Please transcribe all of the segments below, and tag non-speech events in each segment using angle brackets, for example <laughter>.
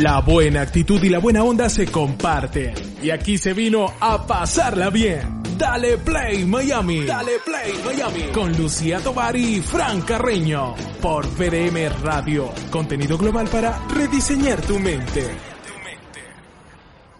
La buena actitud y la buena onda se comparten. Y aquí se vino a pasarla bien. Dale Play Miami. Dale Play Miami. Con Lucía Tovar y Fran Carreño. Por VDM Radio. Contenido global para rediseñar tu mente.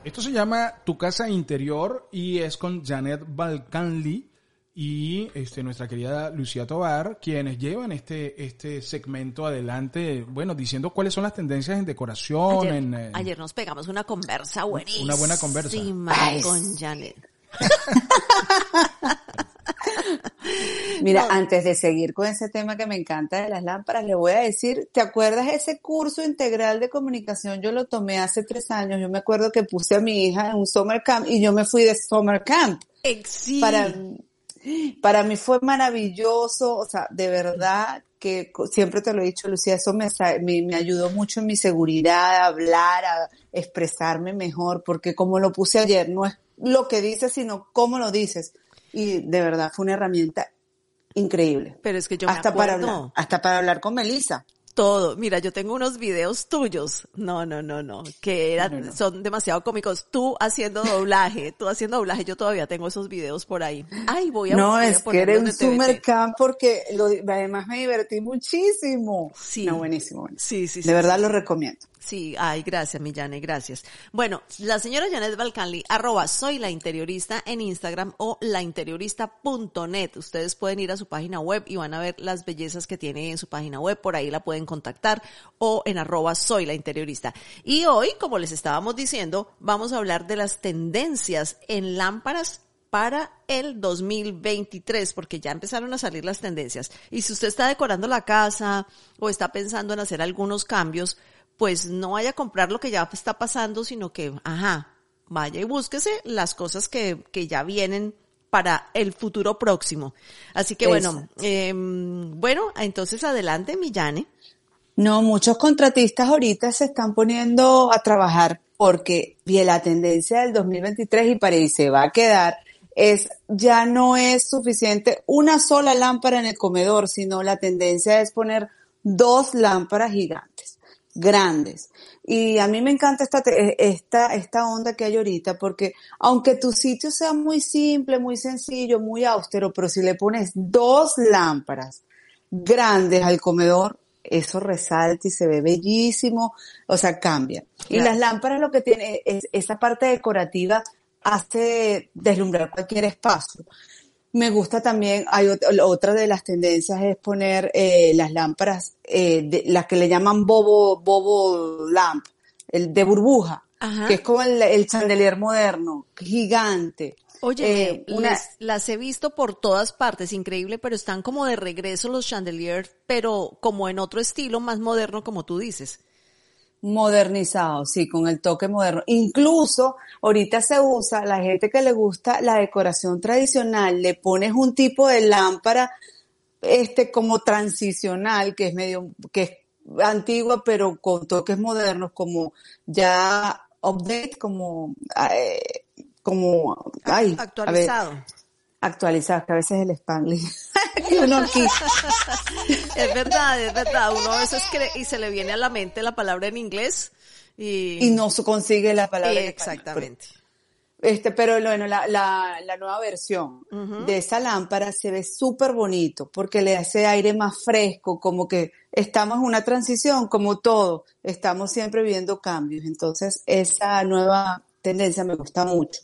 Esto se llama Tu Casa Interior y es con Janet Balcanli y este, nuestra querida Lucía Tobar, quienes llevan este, este segmento adelante, bueno, diciendo cuáles son las tendencias en decoración. Ayer, en, eh, ayer nos pegamos una conversa buenísima. Una buena conversa. con Janet. <laughs> Mira, antes de seguir con ese tema que me encanta de las lámparas, le voy a decir, ¿te acuerdas ese curso integral de comunicación? Yo lo tomé hace tres años. Yo me acuerdo que puse a mi hija en un summer camp y yo me fui de summer camp. Sí. Para, para mí fue maravilloso, o sea, de verdad que siempre te lo he dicho, Lucía, eso me, me, me ayudó mucho en mi seguridad, a hablar, a expresarme mejor, porque como lo puse ayer, no es lo que dices, sino cómo lo dices. Y de verdad fue una herramienta increíble. Pero es que yo hasta me para acuerdo. hablar, hasta para hablar con Melissa. Todo. Mira, yo tengo unos videos tuyos. No, no, no, no. Que eran, No, no, no. son demasiado cómicos. Tú haciendo doblaje, tú haciendo doblaje. Yo todavía tengo esos videos por ahí. Ay, voy a No, a es que era un de TVT. summer camp porque lo, además me divertí muchísimo. Sí. No, buenísimo. buenísimo. Sí, sí, sí. De verdad sí, lo recomiendo. Sí, ay, gracias, Millane, gracias. Bueno, la señora Janet Balcanli, arroba soy la interiorista en Instagram o lainteriorista.net. Ustedes pueden ir a su página web y van a ver las bellezas que tiene en su página web, por ahí la pueden contactar o en arroba soy la interiorista. Y hoy, como les estábamos diciendo, vamos a hablar de las tendencias en lámparas para el 2023, porque ya empezaron a salir las tendencias. Y si usted está decorando la casa o está pensando en hacer algunos cambios, pues no vaya a comprar lo que ya está pasando, sino que, ajá, vaya y búsquese las cosas que, que ya vienen para el futuro próximo. Así que bueno, eh, bueno, entonces adelante, Millane. No, muchos contratistas ahorita se están poniendo a trabajar porque la tendencia del 2023 y para y se va a quedar es ya no es suficiente una sola lámpara en el comedor, sino la tendencia es poner dos lámparas gigantes, grandes. Y a mí me encanta esta, te- esta, esta onda que hay ahorita porque aunque tu sitio sea muy simple, muy sencillo, muy austero, pero si le pones dos lámparas grandes al comedor, eso resalta y se ve bellísimo, o sea, cambia. Y Claro. las lámparas lo que tiene es esa parte decorativa hace deslumbrar cualquier espacio. Me gusta también, hay ot- otra de las tendencias es poner eh, las lámparas, eh, de, las que le llaman bobo, bobo lamp, el de burbuja, Ajá. que es como el, el chandelier moderno, gigante. Oye, Eh, una- las, las he visto por todas partes, increíble, pero están como de regreso los chandeliers, pero como en otro estilo más moderno, como tú dices. Modernizado, sí, con el toque moderno. Incluso ahorita se usa, la gente que le gusta la decoración tradicional, le pones un tipo de lámpara, este, como transicional, que es medio, que es antigua, pero con toques modernos, como ya update, como, eh, como, ay, a ver, Actualizado, que a veces el Spanglish. <laughs> que uno aquí. Es verdad, es verdad. Uno a veces cree y se le viene a la mente la palabra en inglés y, Y no se consigue la palabra. en español. exactamente. Este, pero bueno, la, la, la nueva versión de esa lámpara se ve súper bonito porque le hace aire más fresco, como que estamos en una transición, como todo, estamos siempre viendo cambios. Entonces, esa nueva tendencia me gusta mucho.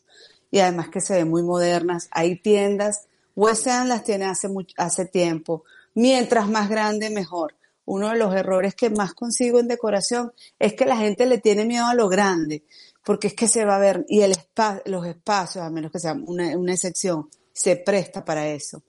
Y además que se ven muy modernas. Hay tiendas, West End las tiene hace, mucho, hace tiempo. Mientras más grande, mejor. Uno de los errores que más consigo en decoración es que la gente le tiene miedo a lo grande porque es que se va a ver, y el espa los espacios, a menos que sea una, una excepción, se presta para eso.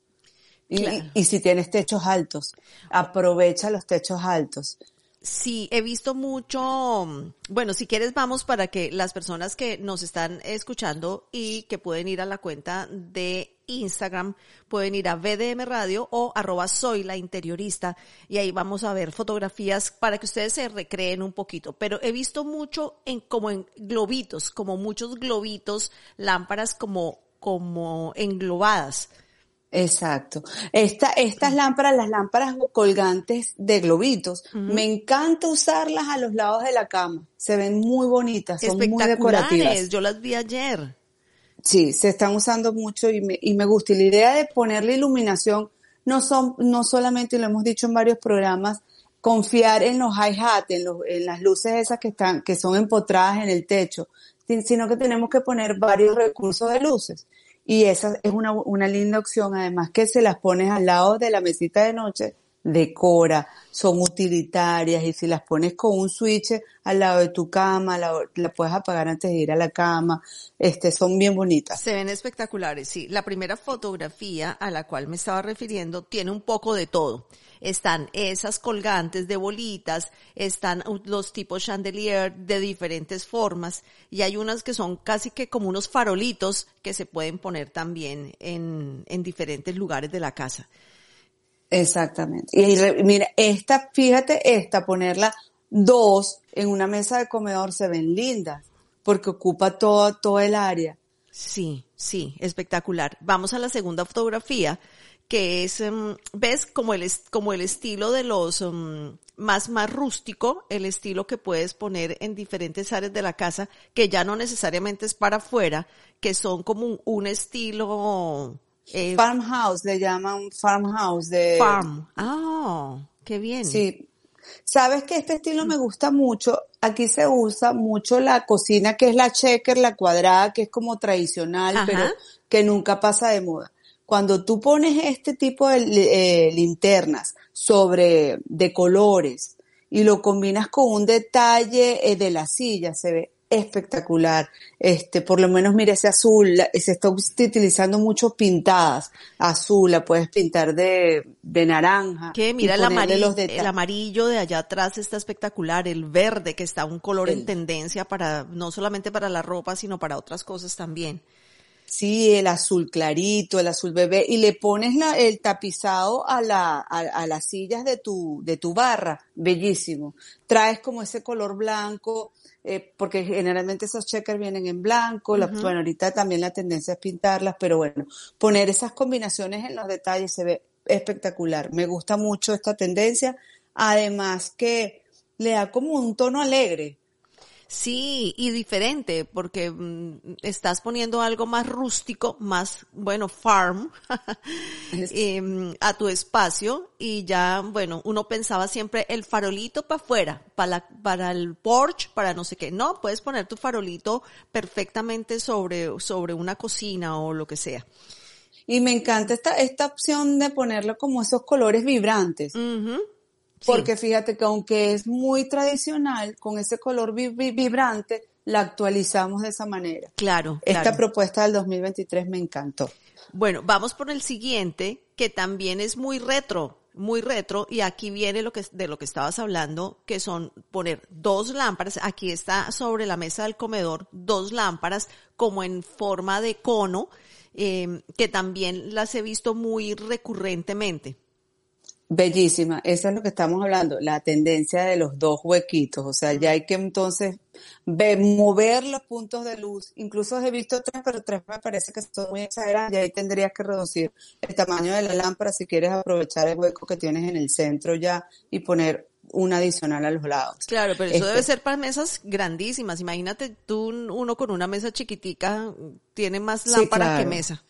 Y, Claro. y, y si tienes techos altos, aprovecha los techos altos. Sí, he visto mucho, bueno, si quieres vamos para que las personas que nos están escuchando y que pueden ir a la cuenta de Instagram, pueden ir a VDM Radio o arroba soy la interiorista y ahí vamos a ver fotografías para que ustedes se recreen un poquito. Pero he visto mucho en como en globitos, como muchos globitos, lámparas como, como englobadas. Exacto. Esta, estas lámparas, las lámparas colgantes de globitos, me encanta usarlas a los lados de la cama. Se ven muy bonitas, son muy decorativas. Yo las vi ayer. Sí, se están usando mucho y me, y me gusta. Y la idea de ponerle iluminación no son, no solamente, lo hemos dicho en varios programas, confiar en los hi-hat, en, en las luces esas que están, que son empotradas en el techo, sino que tenemos que poner varios recursos de luces y esa es una, una linda opción, además que se las pones al lado de la mesita de noche, decora, son utilitarias y si las pones con un switch al lado de tu cama, la, puedes apagar antes de ir a la cama, este, son bien bonitas. Se ven espectaculares, sí. La primera fotografía a la cual me estaba refiriendo tiene un poco de todo están esas colgantes de bolitas, están los tipos chandelier de diferentes formas y hay unas que son casi que como unos farolitos que se pueden poner también en, en diferentes lugares de la casa. Exactamente. Y mira, esta, fíjate, esta, ponerla dos en una mesa de comedor se ven lindas porque ocupa todo, todo el área. Sí, sí, espectacular. Vamos a la segunda fotografía que es, em, ves, como el, como el estilo de los em, más, más rústico, el estilo que puedes poner en diferentes áreas de la casa, que ya no necesariamente es para afuera, que son como un, estilo... Eh, farmhouse, le llaman farmhouse de... Farm. Ah, qué bien. Sí. Sabes que este estilo me gusta mucho. Aquí se usa mucho la cocina que es la checker, la cuadrada, que es como tradicional, pero que nunca pasa de moda cuando tú pones este tipo de eh, linternas sobre de colores y lo combinas con un detalle eh, de la silla, se ve espectacular. Este, por lo menos mira ese azul, se está utilizando mucho pintadas. Azul, la puedes pintar de, de naranja. Que mira el amarillo, el amarillo de allá atrás está espectacular, el verde que está un color en tendencia para, no solamente para la ropa, sino para otras cosas también. Sí, el azul clarito, el azul bebé, y le pones la, el tapizado a, la, a, las sillas de tu, de tu barra, bellísimo. Traes como ese color blanco, eh, porque generalmente esos checkers vienen en blanco, bueno, ahorita también la tendencia es pintarlas, pero bueno, poner esas combinaciones en los detalles se ve espectacular. Me gusta mucho esta tendencia, además que le da como un tono alegre, Sí, y diferente, porque mm, estás poniendo algo más rústico, más, bueno, farm, <laughs> em, a tu espacio y ya, bueno, uno pensaba siempre el farolito para afuera, para, para el porch, para no sé qué. No, puedes poner tu farolito perfectamente sobre, sobre una cocina o lo que sea. Y me encanta esta, esta opción de ponerlo como esos colores vibrantes. Porque fíjate que aunque es muy tradicional, con ese color vibrante, la actualizamos de esa manera. Claro. Esta propuesta del 2023 me encantó. Bueno, vamos por el siguiente, que también es muy retro, muy retro, y aquí viene lo que, de lo que estabas hablando, que son poner dos lámparas, aquí está sobre la mesa del comedor, dos lámparas como en forma de cono, eh, que también las he visto muy recurrentemente. Bellísima, eso es lo que estamos hablando, la tendencia de los dos huequitos, o sea, ya hay que entonces ver, mover los puntos de luz, incluso he visto tres, pero tres me parece que son muy exageradas. Y ahí tendrías que reducir el tamaño de la lámpara si quieres aprovechar el hueco que tienes en el centro ya y poner una adicional a los lados. Claro, pero eso debe este. ser para mesas grandísimas, imagínate tú uno con una mesa chiquitica tiene más lámpara que mesa.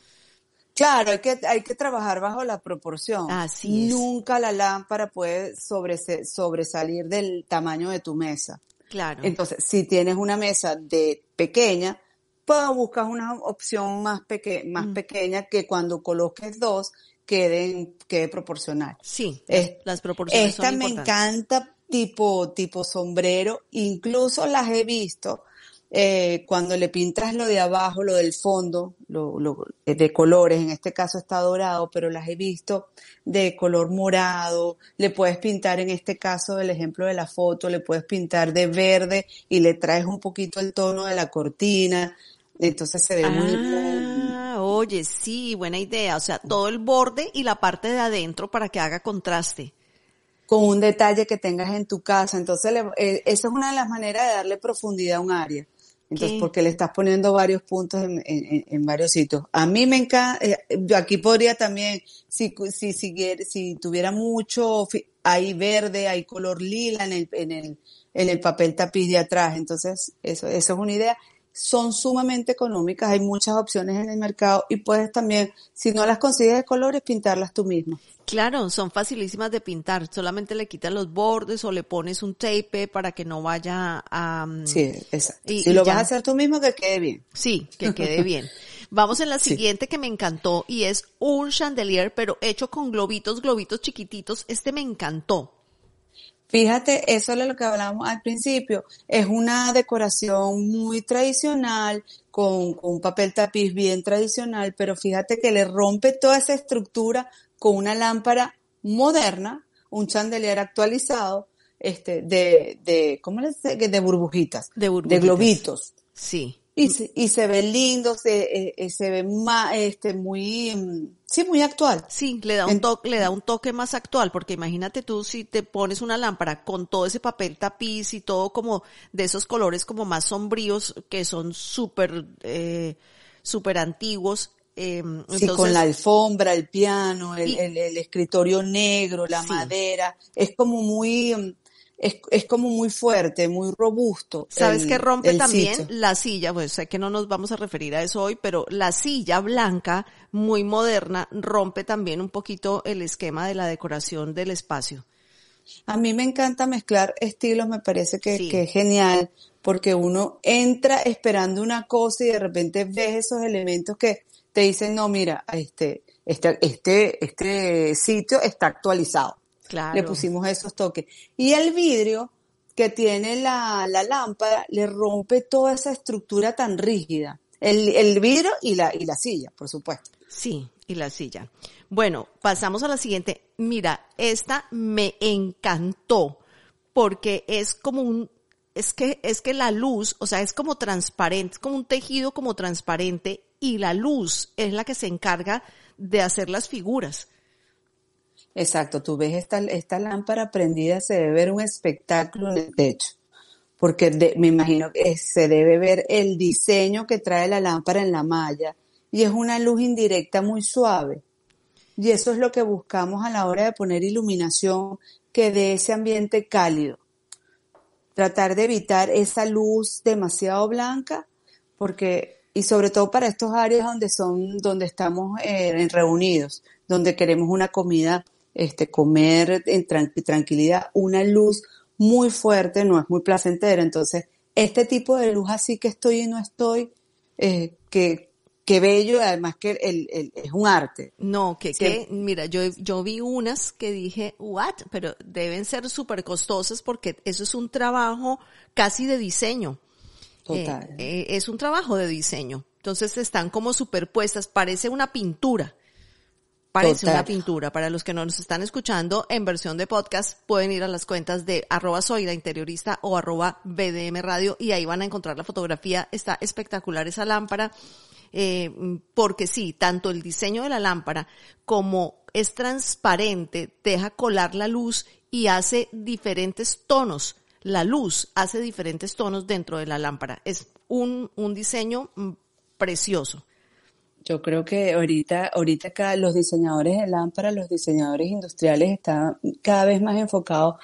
Claro, hay que, hay que trabajar bajo la proporción. Así Nunca la lámpara puede sobresalir del tamaño de tu mesa. Claro. Entonces, si tienes una mesa de pequeña, pues buscas una opción más, peque más mm. pequeña que cuando coloques dos quede, quede proporcional. Sí, las proporciones Esta me encanta tipo, tipo sombrero, incluso las he visto eh, cuando le pintas lo de abajo, lo del fondo, lo, lo, de colores, en este caso está dorado, pero las he visto de color morado, le puedes pintar en este caso el ejemplo de la foto, le puedes pintar de verde y le traes un poquito el tono de la cortina, entonces se ve muy Ah, oye, sí, buena idea. O sea, todo el borde y la parte de adentro para que haga contraste. con un detalle que tengas en tu casa. Entonces, le- eh, esa es una de las maneras de darle profundidad a un área. Entonces, ¿Qué? porque le estás poniendo varios puntos en, en- en- varios sitios. A mí me encanta, eh, yo aquí podría también, si, si, si tuviera mucho, hay verde, hay color lila en el, en el, en el papel tapiz de atrás. Entonces, eso, eso es una idea. Son sumamente económicas, hay muchas opciones en el mercado y puedes también, si no las consigues de colores, pintarlas tú mismo. Claro, son facilísimas de pintar. Solamente le quitas los bordes o le pones un tape para que no vaya a... mm, Sí, exacto. Y- si y lo ya. vas a hacer tú mismo, que quede bien. Sí, que quede bien. Vamos en la Sí. siguiente que me encantó y es un chandelier, pero hecho con globitos, globitos chiquititos. Este me encantó. Fíjate, eso es lo que hablábamos al principio. Es una decoración muy tradicional, con, con un papel tapiz bien tradicional, pero fíjate que le rompe toda esa estructura con una lámpara moderna, un chandelier actualizado, este, de, de, ¿cómo les dice? De burbujitas, De burbujitas. globitos. Sí. Y se, y se ve lindo, se, eh, eh, se ve más, este, muy, mm, sí, muy actual. Sí, le da un toque, le da un toque más actual, porque imagínate tú si te pones una lámpara con todo ese papel tapiz y todo como de esos colores como más sombríos que son súper, eh, súper antiguos. eh, Sí, con la alfombra, el piano, el, Y- el- el escritorio negro, la Sí. madera, es como muy, mm, es, es como muy fuerte, muy robusto. ¿Sabes qué rompe también? sitio. La silla, pues sé que no nos vamos a referir a eso hoy, pero la silla blanca, muy moderna, rompe también un poquito el esquema de la decoración del espacio. A mí me encanta mezclar estilos, me parece que, Sí. que es genial, porque uno entra esperando una cosa y de repente ves esos elementos que te dicen, no, mira, este, este, este, este sitio está actualizado. Claro. le pusimos esos toques. Y el vidrio que tiene la, la lámpara le rompe toda esa estructura tan rígida. El, el vidrio y la, y la silla, por supuesto. Sí, y la silla. Bueno, pasamos a la siguiente. Mira, esta me encantó porque es como un, es que, es que la luz, o sea, es como transparente, es como un tejido como transparente y la luz es la que se encarga de hacer las figuras. Exacto, tú ves esta, esta lámpara prendida, se debe ver un espectáculo en el techo. Porque me imagino que se debe ver el diseño que trae la lámpara en la malla. Y es una luz indirecta muy suave. Y eso es lo que buscamos a la hora de poner iluminación, que dé ese ambiente cálido. Tratar de evitar esa luz demasiado blanca, porque, y sobre todo para estos áreas donde son, donde estamos eh, reunidos, donde queremos una comida, este, comer en tran- tranquilidad, una luz muy fuerte no es muy placentera. Entonces, este tipo de luz así que estoy y no estoy, eh, que, que bello, además que el, el- es un arte. No, que, Sí. que, mira, yo, yo vi unas que dije, what? Pero deben ser súper costosas porque eso es un trabajo casi de diseño. Total. Eh, eh, es un trabajo de diseño. Entonces están como superpuestas, parece una pintura. Parece Total. una pintura. Para los que no nos están escuchando en versión de podcast, pueden ir a las cuentas de arroba soy la interiorista o arroba BDM radio y ahí van a encontrar la fotografía. Está espectacular esa lámpara. Eh, porque sí, tanto el diseño de la lámpara como es transparente, deja colar la luz y hace diferentes tonos. La luz hace diferentes tonos dentro de la lámpara. Es un, un diseño mm, precioso. Yo creo que ahorita, ahorita cada, los diseñadores de lámparas, los diseñadores industriales están cada vez más enfocados.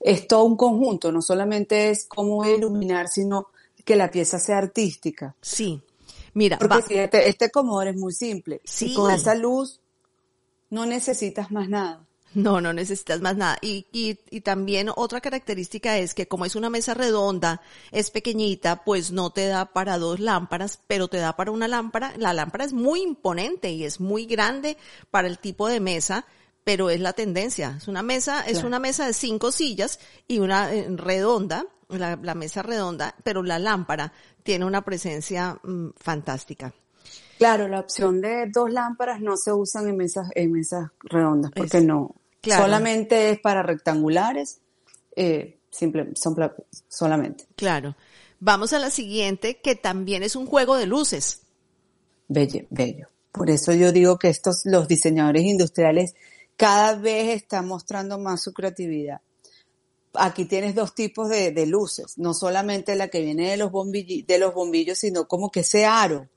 Es todo un conjunto, no solamente es cómo iluminar, sino que la pieza sea artística. Sí. Mira, Porque fíjate, este comodor es muy simple. Sí. Y con esa luz no necesitas más nada. No, no necesitas más nada. Y, y, y también otra característica es que como es una mesa redonda, es pequeñita, pues no te da para dos lámparas, pero te da para una lámpara. La lámpara es muy imponente y es muy grande para el tipo de mesa, pero es la tendencia. Es una mesa, es una mesa de cinco sillas y una eh, redonda la, la mesa redonda, pero la lámpara tiene una presencia mm, fantástica. Claro, la opción de dos lámparas no se usan en mesas, en mesas redondas, porque Es- no. Claro. Solamente es para rectangulares, eh, simple, son solamente. Claro. Vamos a la siguiente, que también es un juego de luces. Bello, bello. Por eso yo digo que estos, los diseñadores industriales cada vez están mostrando más su creatividad. Aquí tienes dos tipos de, de luces, no solamente la que viene de los, bombilli- de los bombillos, sino como que ese aro.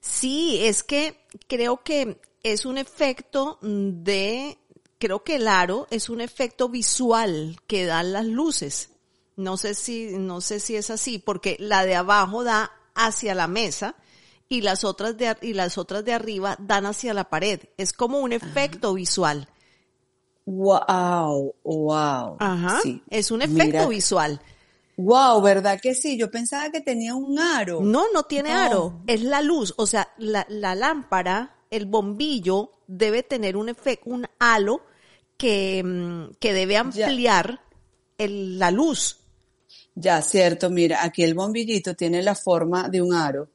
Sí, es que creo que es un efecto de, creo que el aro es un efecto visual que dan las luces. No sé si, no sé si es así, porque la de abajo da hacia la mesa y las otras de, y las otras de arriba dan hacia la pared. Es como un efecto visual. Wow, wow. Ajá. Sí. Es un efecto Mira, visual. Wow, ¿verdad que sí? Yo pensaba que tenía un aro. No, no tiene aro, es la luz, o sea, la, la lámpara, el bombillo debe tener un efecto, un halo que, mm, que debe ampliar el- la luz. Ya, cierto, mira, aquí el bombillito tiene la forma de un aro.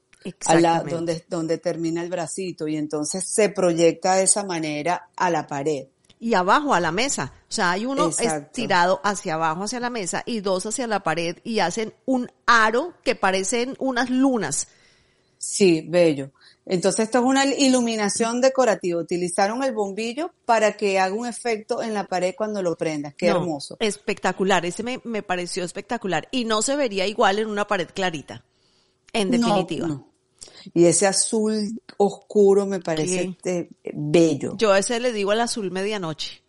A la, donde, donde termina el bracito y entonces se proyecta de esa manera a la pared. Y abajo a la mesa, o sea, hay uno Exacto. estirado hacia abajo, hacia la mesa, y dos hacia la pared, y hacen un aro que parecen unas lunas. Sí, bello. Entonces esto es una iluminación decorativa. Utilizaron el bombillo para que haga un efecto en la pared cuando lo prendas. Qué No, hermoso. Espectacular, ese me, me pareció espectacular. Y no se vería igual en una pared clarita, en definitiva. no. Y ese azul oscuro me parece eh, bello. Yo a ese le digo el azul medianoche.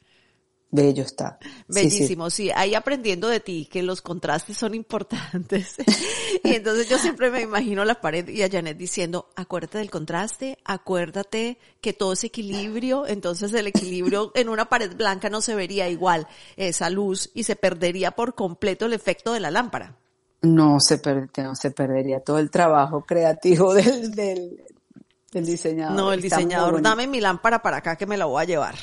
Bello está. Sí, sí. Bellísimo, sí, Ahí aprendiendo de ti que los contrastes son importantes. <laughs> y entonces yo siempre me imagino la pared y a Janet diciendo, acuérdate del contraste, acuérdate que todo es equilibrio. Entonces el equilibrio en una pared blanca no se vería igual esa luz y se perdería por completo el efecto de la lámpara. No se, per- no se perdería todo el trabajo creativo <laughs> del, del, del diseñador. No, el Está diseñador, dame mi lámpara para acá que me la voy a llevar.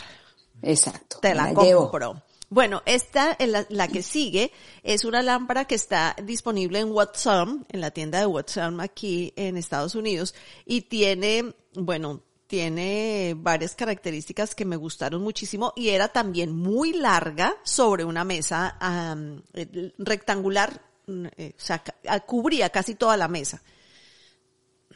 Exacto. Te la llevo. compro. Bueno, esta, la, la que sigue, es una lámpara que está disponible en Watson, en la tienda de Watson aquí en Estados Unidos, y tiene, bueno, tiene varias características que me gustaron muchísimo y era también muy larga sobre una mesa rectangular, mm, eh, o sea, ca- cubría casi toda la mesa.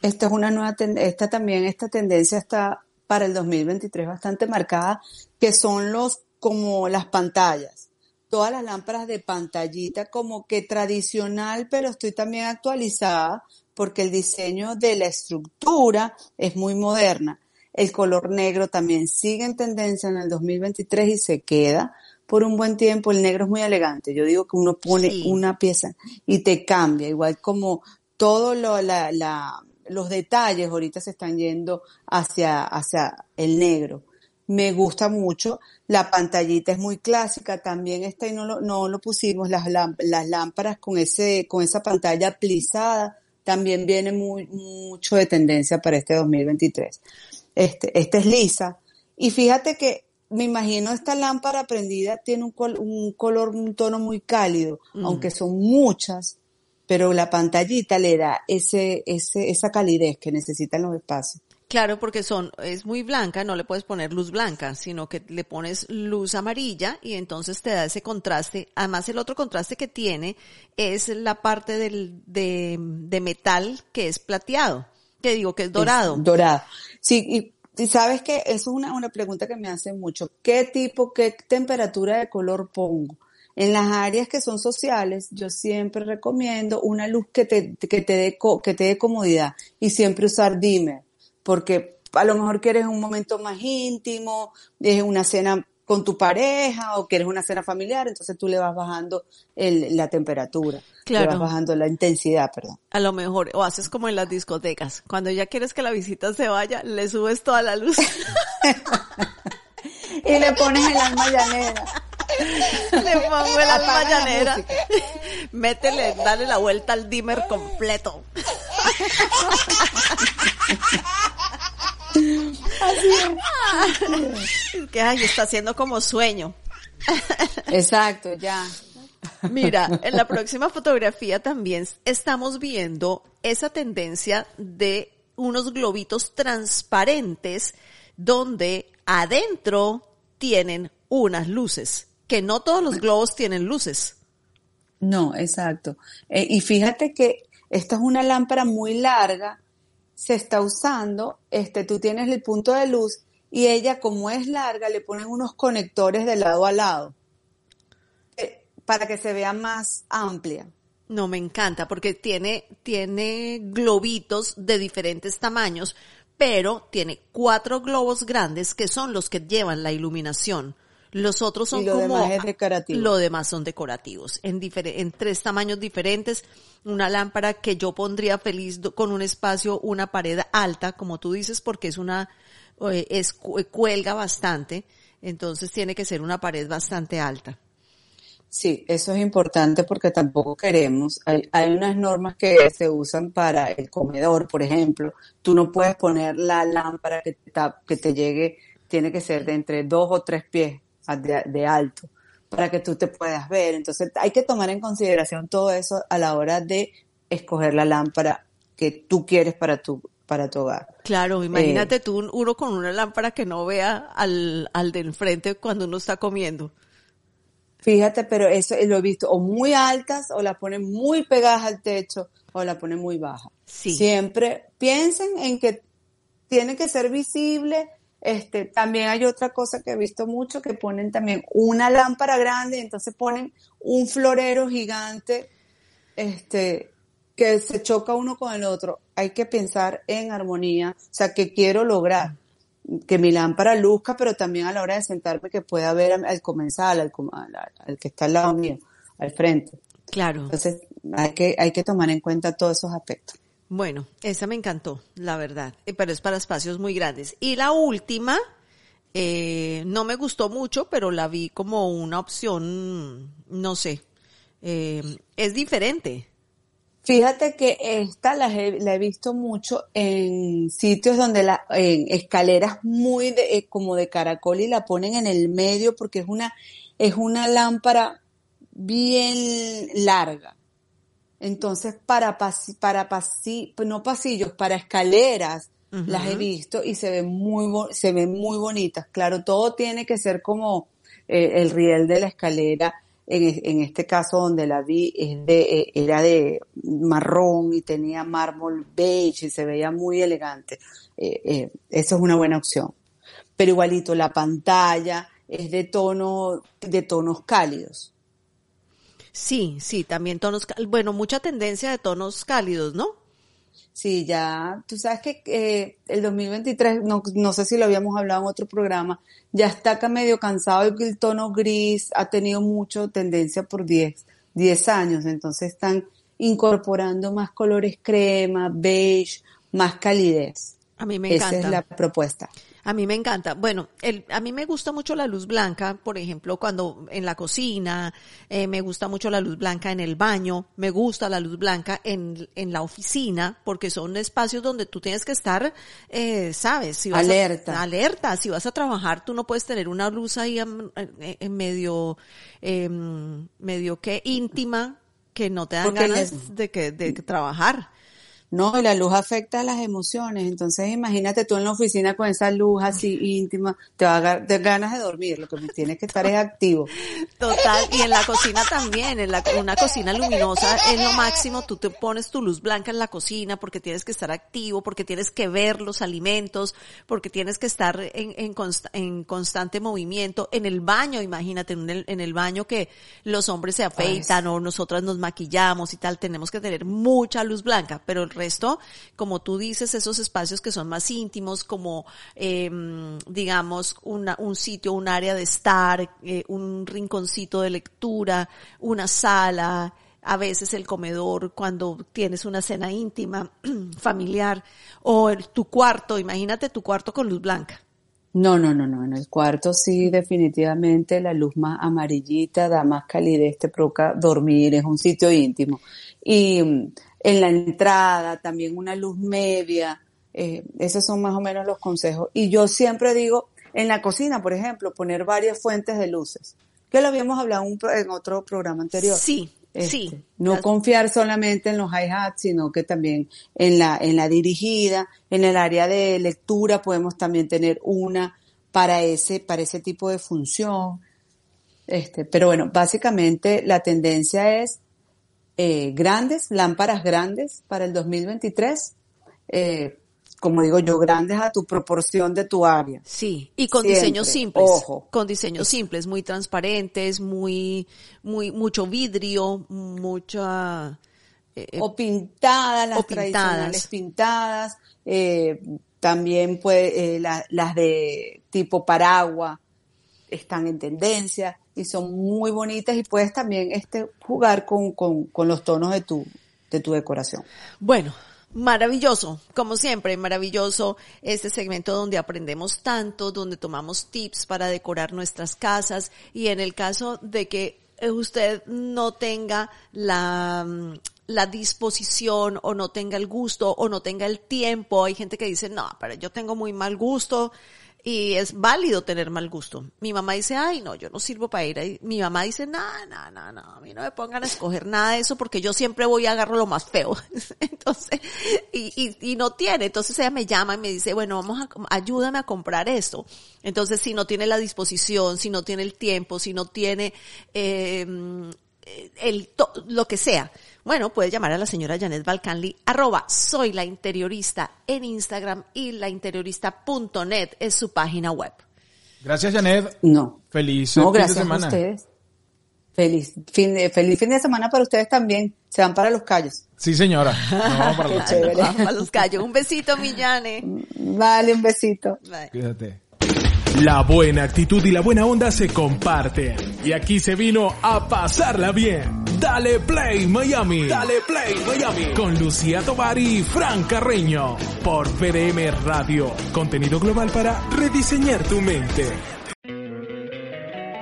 Esta es una nueva esta también, esta tendencia está para el 2023 bastante marcada, que son los, como las pantallas. Todas las lámparas de pantallita como que tradicional, pero estoy también actualizada porque el diseño de la estructura es muy moderna. El color negro también sigue en tendencia en el 2023 y se queda por un buen tiempo. El negro es muy elegante. Yo digo que uno pone Sí. una pieza y te cambia, igual como todo lo, la, la, los detalles ahorita se están yendo hacia, hacia el negro. Me gusta mucho. La pantallita es muy clásica. También está y no lo, no lo pusimos. Las, las lámparas con ese, con esa pantalla plisada también viene muy, mucho de tendencia para este 2023. Este, esta es lisa. Y fíjate que me imagino esta lámpara prendida tiene un, col- un color, un tono muy cálido, aunque son muchas, pero la pantallita le da ese, ese, esa calidez que necesitan los espacios. Claro, porque son, es muy blanca, no le puedes poner luz blanca, sino que le pones luz amarilla y entonces te da ese contraste. Además, el otro contraste que tiene es la parte del, de, de metal que es plateado, que digo que es dorado. Es dorado. Sí, y, y sabes que eso es una, una pregunta que me hacen mucho. ¿Qué tipo, qué temperatura de color pongo? En las áreas que son sociales, yo siempre recomiendo una luz que te, que te dé, que te dé comodidad y siempre usar dimmer, porque a lo mejor quieres un momento más íntimo, es una cena con tu pareja o quieres una cena familiar, entonces tú le vas bajando el, la temperatura, Claro. le vas bajando la intensidad, perdón. A lo mejor, o haces como en las discotecas, cuando ya quieres que la visita se vaya, le subes toda la luz. <laughs> Y le pones el alma llanera. Le pongo el alma llanera. <laughs> Métele, dale la vuelta al dimmer completo. Es que ay, está haciendo como sueño. Exacto, ya. Mira, en la próxima fotografía también estamos viendo esa tendencia de unos globitos transparentes donde adentro tienen unas luces, que no todos los globos tienen luces. No, exacto. Eh, y fíjate que esta es una lámpara muy larga, se está usando, este, tú tienes el punto de luz y ella como es larga le ponen unos conectores de lado a lado eh, para que se vea más amplia. No, me encanta porque tiene, tiene globitos de diferentes tamaños, pero tiene cuatro globos grandes que son los que llevan la iluminación. Los otros son y lo como demás es decorativo. lo demás son decorativos en, en tres tamaños diferentes. Una lámpara que yo pondría feliz con un espacio, una pared alta, como tú dices, porque es una eh, es cu- cuelga bastante, entonces tiene que ser una pared bastante alta. Sí, eso es importante porque tampoco queremos, hay, hay unas normas que se usan para el comedor, por ejemplo, tú no puedes poner la lámpara que te, que te llegue, tiene que ser de entre dos o tres pies de, de alto para que tú te puedas ver. Entonces hay que tomar en consideración todo eso a la hora de escoger la lámpara que tú quieres para tu, para tu hogar. Claro, imagínate tú un- uno con una lámpara que no vea al, al del frente cuando uno está comiendo. Fíjate, pero eso lo he visto o muy altas o la ponen muy pegadas al techo o la ponen muy baja. Sí. Siempre piensen en que tiene que ser visible. Este, también hay otra cosa que he visto mucho que ponen también una lámpara grande entonces ponen un florero gigante, este, que se choca uno con el otro. Hay que pensar en armonía, o sea, que quiero lograr que mi lámpara luzca, pero también a la hora de sentarme que pueda ver al, al comensal, al, al- al que está al lado mío, al frente. Claro. Entonces, hay que, hay que tomar en cuenta todos esos aspectos. Bueno, esa me encantó, la verdad, eh, pero es para espacios muy grandes. Y la última, eh, no me gustó mucho, pero la vi como una opción, no sé, eh, es diferente. Fíjate que esta la he, la he visto mucho en sitios donde la, en escaleras muy de, eh, como de caracol y la ponen en el medio porque es una, es una lámpara bien larga. Entonces, para pasi- para pasi- no pasillos, para escaleras, las he visto y se ven muy, se ven muy bonitas. Claro, todo tiene que ser como eh, el riel de la escalera. En, en este caso donde la vi es de, eh, era de marrón y tenía mármol beige y se veía muy elegante. Eh, eh, eso es una buena opción. Pero igualito, la pantalla es de tono, de tonos cálidos. Sí, sí, también tonos, bueno, mucha tendencia de tonos cálidos, ¿no? Sí, ya, tú sabes que eh, el 2023, no, no sé si lo habíamos hablado en otro programa, ya está acá medio cansado el tono gris ha tenido mucho tendencia por 10, 10 años, entonces están incorporando más colores crema, beige, más calidez. A mí me Esa encanta. es la propuesta. A mí me encanta. Bueno, el, a mí me gusta mucho la luz blanca, por ejemplo, cuando en la cocina, eh, me gusta mucho la luz blanca en el baño, me gusta la luz blanca en, en la oficina, porque son espacios donde tú tienes que estar, eh, sabes, si vas a- Alerta. alerta, si vas a trabajar, tú no puedes tener una luz ahí en, en- medio, em, medio que íntima, que no te dan Porque ganas les- de que, de trabajar. No, y la luz afecta a las emociones, entonces imagínate tú en la oficina con esa luz así íntima, te va a dar ganas de dormir, lo que tienes que estar es activo. Total, y en la cocina también, en la, una cocina luminosa es lo máximo, tú te pones tu luz blanca en la cocina porque tienes que estar activo, porque tienes que ver los alimentos, porque tienes que estar en, en, en constante movimiento, en el baño, imagínate, en el, en el baño que los hombres se afeitan o nosotras nos maquillamos y tal, tenemos que tener mucha luz blanca, pero el resto, como tú dices, esos espacios que son más íntimos, como, eh, digamos, una, un sitio, un área de estar, eh, un rinconcito de lectura, una sala, a veces el comedor cuando tienes una cena íntima, <clears throat> familiar, o tu cuarto, imagínate tu cuarto con luz blanca. No, no, no, no. En el cuarto sí, definitivamente la luz más amarillita da más calidez, te provoca dormir, es un sitio íntimo. Y en la entrada también una luz media, eh, esos son más o menos los consejos. Y yo siempre digo, en la cocina, por ejemplo, poner varias fuentes de luces, que lo habíamos hablado en otro programa anterior. Sí, Este, sí. No Las- confiar solamente en los hi-hats, sino que también en la, en la dirigida, en el área de lectura podemos también tener una para ese, para ese tipo de función. Este, pero bueno, básicamente la tendencia es eh, grandes, lámparas grandes para el 2023. Eh, como digo yo, grandes a tu proporción de tu área. Sí, y con Siempre, diseños simples. ojo. Con diseños simples, muy transparentes, muy, muy, mucho vidrio, mucha, eh, eh, o pintadas, las o pintadas. tradicionales pintadas, eh, también puede, eh, la- las de tipo paraguas están en tendencia y son muy bonitas y puedes también este, jugar con, con, con los tonos de tu, de tu decoración. Bueno, maravilloso, como siempre, maravilloso este segmento donde aprendemos tanto, donde tomamos tips para decorar nuestras casas y en el caso de que usted no tenga la, la disposición o no tenga el gusto o no tenga el tiempo, hay gente que dice, no, pero yo tengo muy mal gusto, y es válido tener mal gusto. Mi mamá dice, ay, no, yo no sirvo para ir ahí. Mi mamá dice, no, no, no, no, a mí no me pongan a escoger nada de eso porque yo siempre voy y agarro lo más feo. <laughs> Entonces, y, y, y no tiene. Entonces ella me llama y me dice, bueno, vamos a, ayúdame a comprar esto. Entonces, si no tiene la disposición, si no tiene el tiempo, si no tiene, eh, el, to- lo que sea. Bueno, puedes llamar a la señora Janet Balcanli, arroba soy la interiorista en Instagram y lainteriorista.net es su página web. Gracias, Janet. No. Feliz No, fin de gracias a semana. ustedes. Feliz fin, de, feliz fin de semana para ustedes también. Se van para los callos. Sí, señora. <laughs> No, para Qué la- chévere. Vamos a los callos. Un besito, mi Jane. Vale, un besito. Bye. Cuídate. La buena actitud y la buena onda se comparten. Y aquí se vino a pasarla bien. Dale Play Miami. Dale Play Miami. Con Lucía Tovar y Fran Carreño. Por VDM Radio. Contenido global para rediseñar tu mente.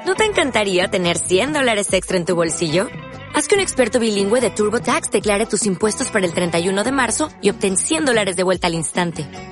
¿No te encantaría tener 100 dólares extra en tu bolsillo? Haz que un experto bilingüe de TurboTax declare tus impuestos para el 31 de marzo y obtén 100 dólares de vuelta al instante.